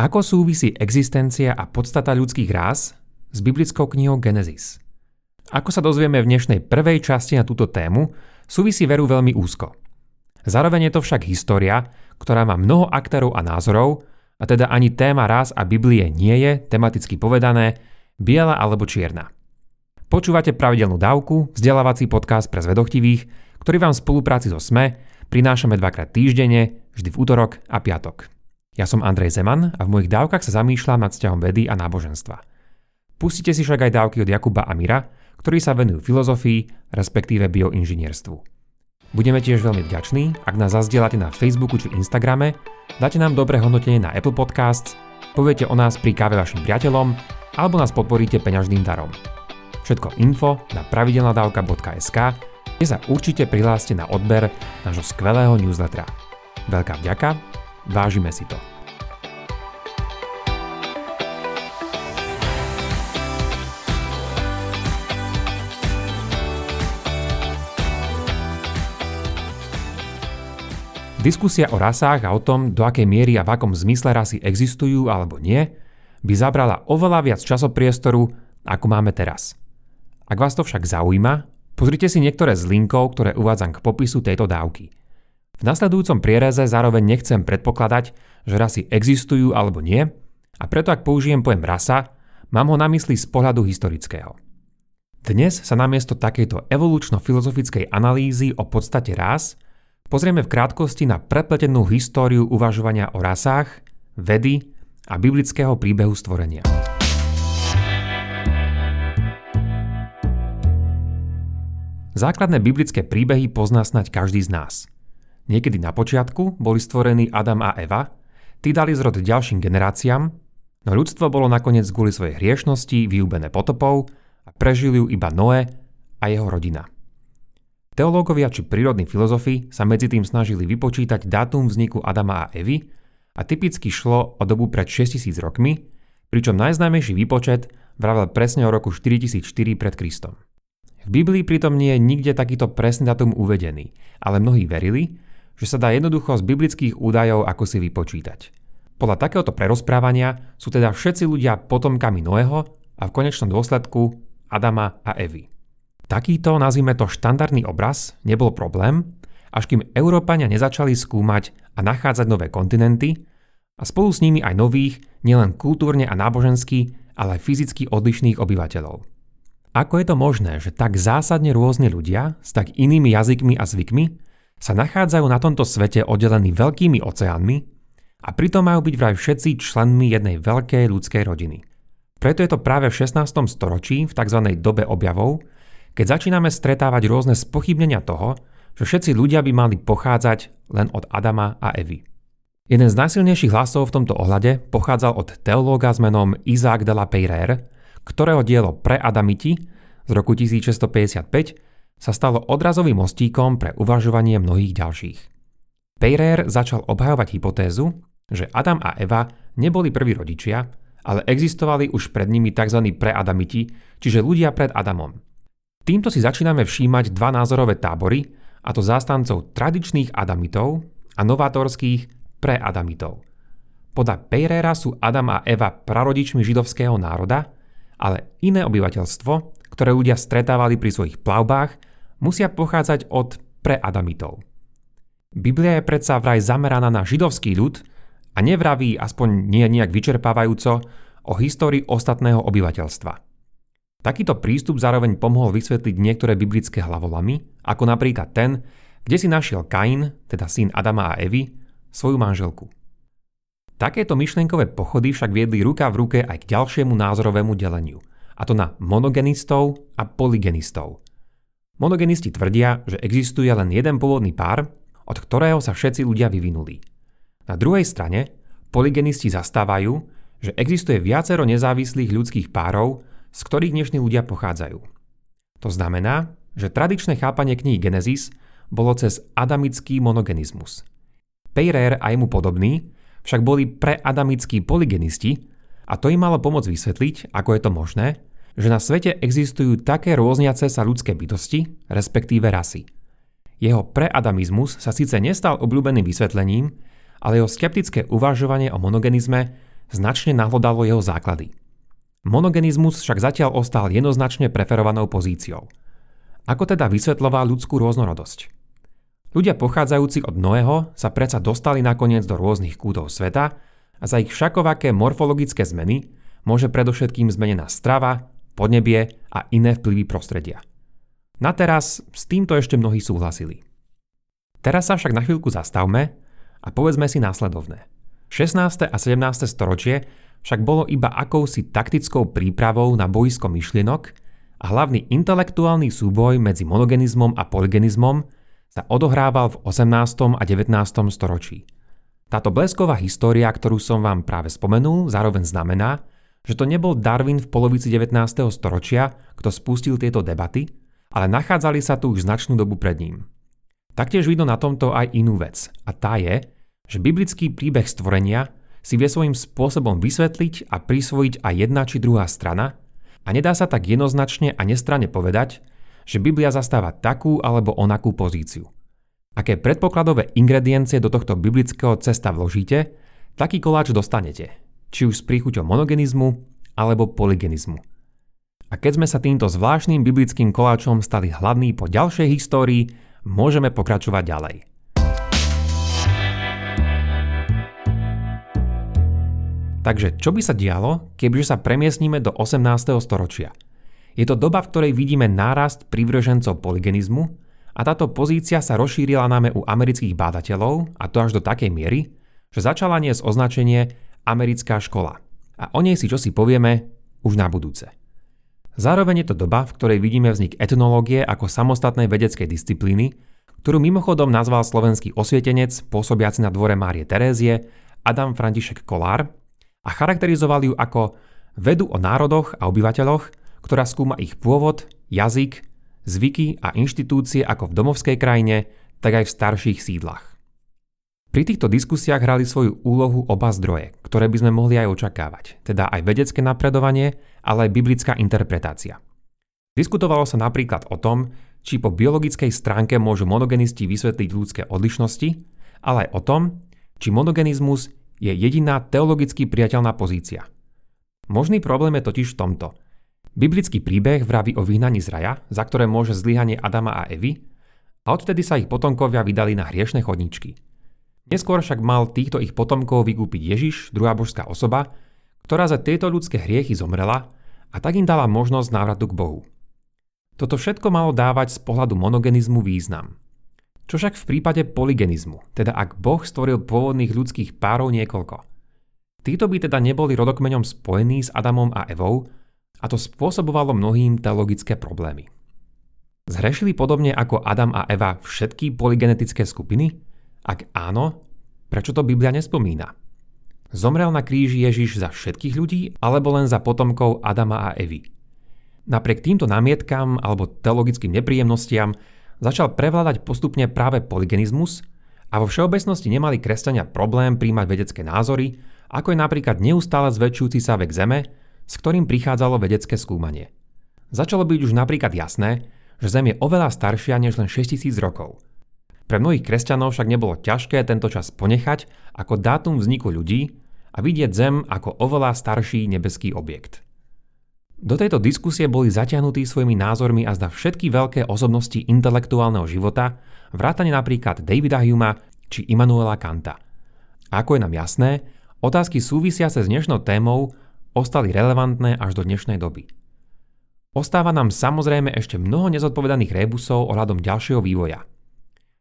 Ako súvisí existencia a podstata ľudských rás s biblickou knihou Genesis? Ako sa dozvieme v dnešnej prvej časti na túto tému, súvisí veru veľmi úzko. Zároveň je to však história, ktorá má mnoho aktérov a názorov, a teda ani téma rás a Biblie nie je, tematicky povedané, biela alebo čierna. Počúvate pravidelnú dávku, vzdelávací podcast pre zvedochtivých, ktorý vám v spolupráci so SME prinášame dvakrát týždenne, vždy v útorok a piatok. Ja som Andrej Zeman a v mojich dávkach sa zamýšľam nad vzťahom vedy a náboženstva. Pustite si však aj dávky od Jakuba Amira, ktorí sa venujú filozofii, respektíve bioinžinierstvu. Budeme tiež veľmi vďační, ak nás zazdielate na Facebooku či Instagrame, dáte nám dobré hodnotenie na Apple Podcasts, poviete o nás pri káve vašim priateľom alebo nás podporíte peňažným darom. Všetko info na pravidelnadavka.sk, kde sa určite prihláste na odber nášho skvelého newslettera. Veľká vďaka Vážime si to. Diskusia o rasách a o tom, do akej miery a v akom zmysle rasy existujú alebo nie, by zabrala oveľa viac časopriestoru, ako máme teraz. Ak vás to však zaujíma, pozrite si niektoré z linkov, ktoré uvádzam k popisu tejto dávky – v nasledujúcom priereze zároveň nechcem predpokladať, že rasy existujú alebo nie, a preto ak použijem pojem rasa, mám ho na mysli z pohľadu historického. Dnes sa namiesto takejto evolučno-filozofickej analýzy o podstate rás pozrieme v krátkosti na prepletenú históriu uvažovania o rasách, vedy a biblického príbehu stvorenia. Základné biblické príbehy pozná snať každý z nás – Niekedy na počiatku boli stvorení Adam a Eva, tí dali zrod ďalším generáciám, no ľudstvo bolo nakoniec kvôli svojej hriešnosti vyúbené potopou a prežili ju iba Noé a jeho rodina. Teológovia či prírodní filozofi sa medzi tým snažili vypočítať dátum vzniku Adama a Evy a typicky šlo o dobu pred 6000 rokmi, pričom najznámejší výpočet vravel presne o roku 4004 pred Kristom. V Biblii pritom nie je nikde takýto presný datum uvedený, ale mnohí verili, že sa dá jednoducho z biblických údajov ako si vypočítať. Podľa takéhoto prerozprávania sú teda všetci ľudia potomkami Noého a v konečnom dôsledku Adama a Evy. Takýto, nazvime to štandardný obraz, nebol problém, až kým Európania nezačali skúmať a nachádzať nové kontinenty a spolu s nimi aj nových, nielen kultúrne a nábožensky, ale aj fyzicky odlišných obyvateľov. Ako je to možné, že tak zásadne rôzne ľudia s tak inými jazykmi a zvykmi sa nachádzajú na tomto svete oddelení veľkými oceánmi a pritom majú byť vraj všetci členmi jednej veľkej ľudskej rodiny. Preto je to práve v 16. storočí, v tzv. dobe objavov, keď začíname stretávať rôzne spochybnenia toho, že všetci ľudia by mali pochádzať len od Adama a Evy. Jeden z najsilnejších hlasov v tomto ohľade pochádzal od teológa s menom Isaac de la Peyrer, ktorého dielo Pre Adamiti z roku 1655 sa stalo odrazovým mostíkom pre uvažovanie mnohých ďalších. Peyrer začal obhajovať hypotézu, že Adam a Eva neboli prví rodičia, ale existovali už pred nimi tzv. preadamiti, čiže ľudia pred Adamom. Týmto si začíname všímať dva názorové tábory, a to zástancov tradičných adamitov a novátorských preadamitov. Podľa Peyrera sú Adam a Eva prarodičmi židovského národa, ale iné obyvateľstvo, ktoré ľudia stretávali pri svojich plavbách musia pochádzať od preadamitov. Biblia je predsa vraj zameraná na židovský ľud a nevraví, aspoň nie nejak vyčerpávajúco, o histórii ostatného obyvateľstva. Takýto prístup zároveň pomohol vysvetliť niektoré biblické hlavolamy, ako napríklad ten, kde si našiel Kain, teda syn Adama a Evy, svoju manželku. Takéto myšlenkové pochody však viedli ruka v ruke aj k ďalšiemu názorovému deleniu, a to na monogenistov a polygenistov – Monogenisti tvrdia, že existuje len jeden pôvodný pár, od ktorého sa všetci ľudia vyvinuli. Na druhej strane polygenisti zastávajú, že existuje viacero nezávislých ľudských párov, z ktorých dnešní ľudia pochádzajú. To znamená, že tradičné chápanie knihy Genesis bolo cez adamický monogenizmus. Peyrer a jemu podobní však boli preadamickí polygenisti a to im malo pomôcť vysvetliť, ako je to možné, že na svete existujú také rôzniace sa ľudské bytosti, respektíve rasy. Jeho preadamizmus sa síce nestal obľúbeným vysvetlením, ale jeho skeptické uvažovanie o monogenizme značne nahlodalo jeho základy. Monogenizmus však zatiaľ ostal jednoznačne preferovanou pozíciou. Ako teda vysvetľoval ľudskú rôznorodosť? Ľudia pochádzajúci od Noého sa predsa dostali nakoniec do rôznych kútov sveta a za ich všakovaké morfologické zmeny môže predovšetkým zmenená strava, podnebie a iné vplyvy prostredia. Na teraz s týmto ešte mnohí súhlasili. Teraz sa však na chvíľku zastavme a povedzme si následovné. 16. a 17. storočie však bolo iba akousi taktickou prípravou na boisko myšlienok a hlavný intelektuálny súboj medzi monogenizmom a polygenizmom sa odohrával v 18. a 19. storočí. Táto blesková história, ktorú som vám práve spomenul, zároveň znamená, že to nebol Darwin v polovici 19. storočia, kto spustil tieto debaty, ale nachádzali sa tu už značnú dobu pred ním. Taktiež vidno na tomto aj inú vec, a tá je, že biblický príbeh stvorenia si vie svojím spôsobom vysvetliť a prisvojiť aj jedna či druhá strana a nedá sa tak jednoznačne a nestranne povedať, že Biblia zastáva takú alebo onakú pozíciu. Aké predpokladové ingrediencie do tohto biblického cesta vložíte, taký koláč dostanete, či už s príchuťou monogenizmu alebo polygenizmu. A keď sme sa týmto zvláštnym biblickým koláčom stali hladní po ďalšej histórii, môžeme pokračovať ďalej. Takže čo by sa dialo, kebyže sa premiesníme do 18. storočia? Je to doba, v ktorej vidíme nárast privržencov polygenizmu a táto pozícia sa rozšírila najmä u amerických bádateľov a to až do takej miery, že začala niesť označenie americká škola. A o nej si čo si povieme už na budúce. Zároveň je to doba, v ktorej vidíme vznik etnológie ako samostatnej vedeckej disciplíny, ktorú mimochodom nazval slovenský osvietenec pôsobiaci na dvore Márie Terézie Adam František Kolár a charakterizoval ju ako vedu o národoch a obyvateľoch, ktorá skúma ich pôvod, jazyk, zvyky a inštitúcie ako v domovskej krajine, tak aj v starších sídlach. Pri týchto diskusiách hrali svoju úlohu oba zdroje, ktoré by sme mohli aj očakávať, teda aj vedecké napredovanie, ale aj biblická interpretácia. Diskutovalo sa napríklad o tom, či po biologickej stránke môžu monogenisti vysvetliť ľudské odlišnosti, ale aj o tom, či monogenizmus je jediná teologicky priateľná pozícia. Možný problém je totiž v tomto. Biblický príbeh vraví o vyhnaní z raja, za ktoré môže zlyhanie Adama a Evy, a odtedy sa ich potomkovia vydali na hriešne chodničky. Neskôr však mal týchto ich potomkov vykúpiť Ježiš, druhá božská osoba, ktorá za tieto ľudské hriechy zomrela a tak im dala možnosť návratu k Bohu. Toto všetko malo dávať z pohľadu monogenizmu význam. Čo však v prípade polygenizmu, teda ak Boh stvoril pôvodných ľudských párov niekoľko. Títo by teda neboli rodokmeňom spojení s Adamom a Evou a to spôsobovalo mnohým teologické problémy. Zhrešili podobne ako Adam a Eva všetky polygenetické skupiny? Ak áno, prečo to Biblia nespomína? Zomrel na kríži Ježiš za všetkých ľudí alebo len za potomkov Adama a Evy? Napriek týmto námietkam alebo teologickým nepríjemnostiam začal prevládať postupne práve polygenizmus a vo všeobecnosti nemali kresťania problém príjmať vedecké názory, ako je napríklad neustále zväčšujúci sa vek Zeme, s ktorým prichádzalo vedecké skúmanie. Začalo byť už napríklad jasné, že Zem je oveľa staršia než len 6000 rokov. Pre mnohých kresťanov však nebolo ťažké tento čas ponechať ako dátum vzniku ľudí a vidieť Zem ako oveľa starší nebeský objekt. Do tejto diskusie boli zatiahnutí svojimi názormi a zda všetky veľké osobnosti intelektuálneho života, vrátane napríklad Davida Huma či Immanuela Kanta. Ako je nám jasné, otázky súvisiace s dnešnou témou ostali relevantné až do dnešnej doby. Ostáva nám samozrejme ešte mnoho nezodpovedaných rebusov ohľadom ďalšieho vývoja.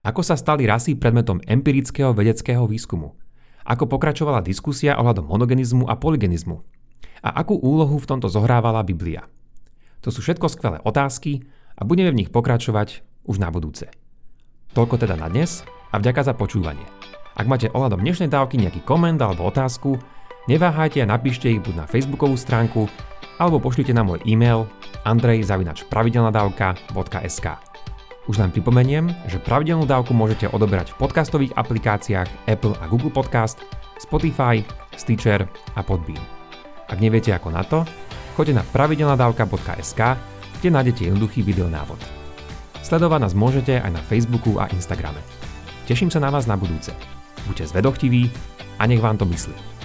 Ako sa stali rasy predmetom empirického vedeckého výskumu? Ako pokračovala diskusia ohľadom monogenizmu a polygenizmu? A akú úlohu v tomto zohrávala Biblia. To sú všetko skvelé otázky a budeme v nich pokračovať už na budúce. Toľko teda na dnes a vďaka za počúvanie. Ak máte ohľadom dnešnej dávky nejaký koment alebo otázku, neváhajte a napíšte ich buď na facebookovú stránku alebo pošlite na môj e-mail andrej.pravidelnadavka.sk Už len pripomeniem, že pravidelnú dávku môžete odoberať v podcastových aplikáciách Apple a Google Podcast, Spotify, Stitcher a Podbean. Ak neviete ako na to, choďte na pravidelnadavka.sk, kde nájdete jednoduchý videonávod. Sledovať nás môžete aj na Facebooku a Instagrame. Teším sa na vás na budúce. Buďte zvedochtiví a nech vám to myslí.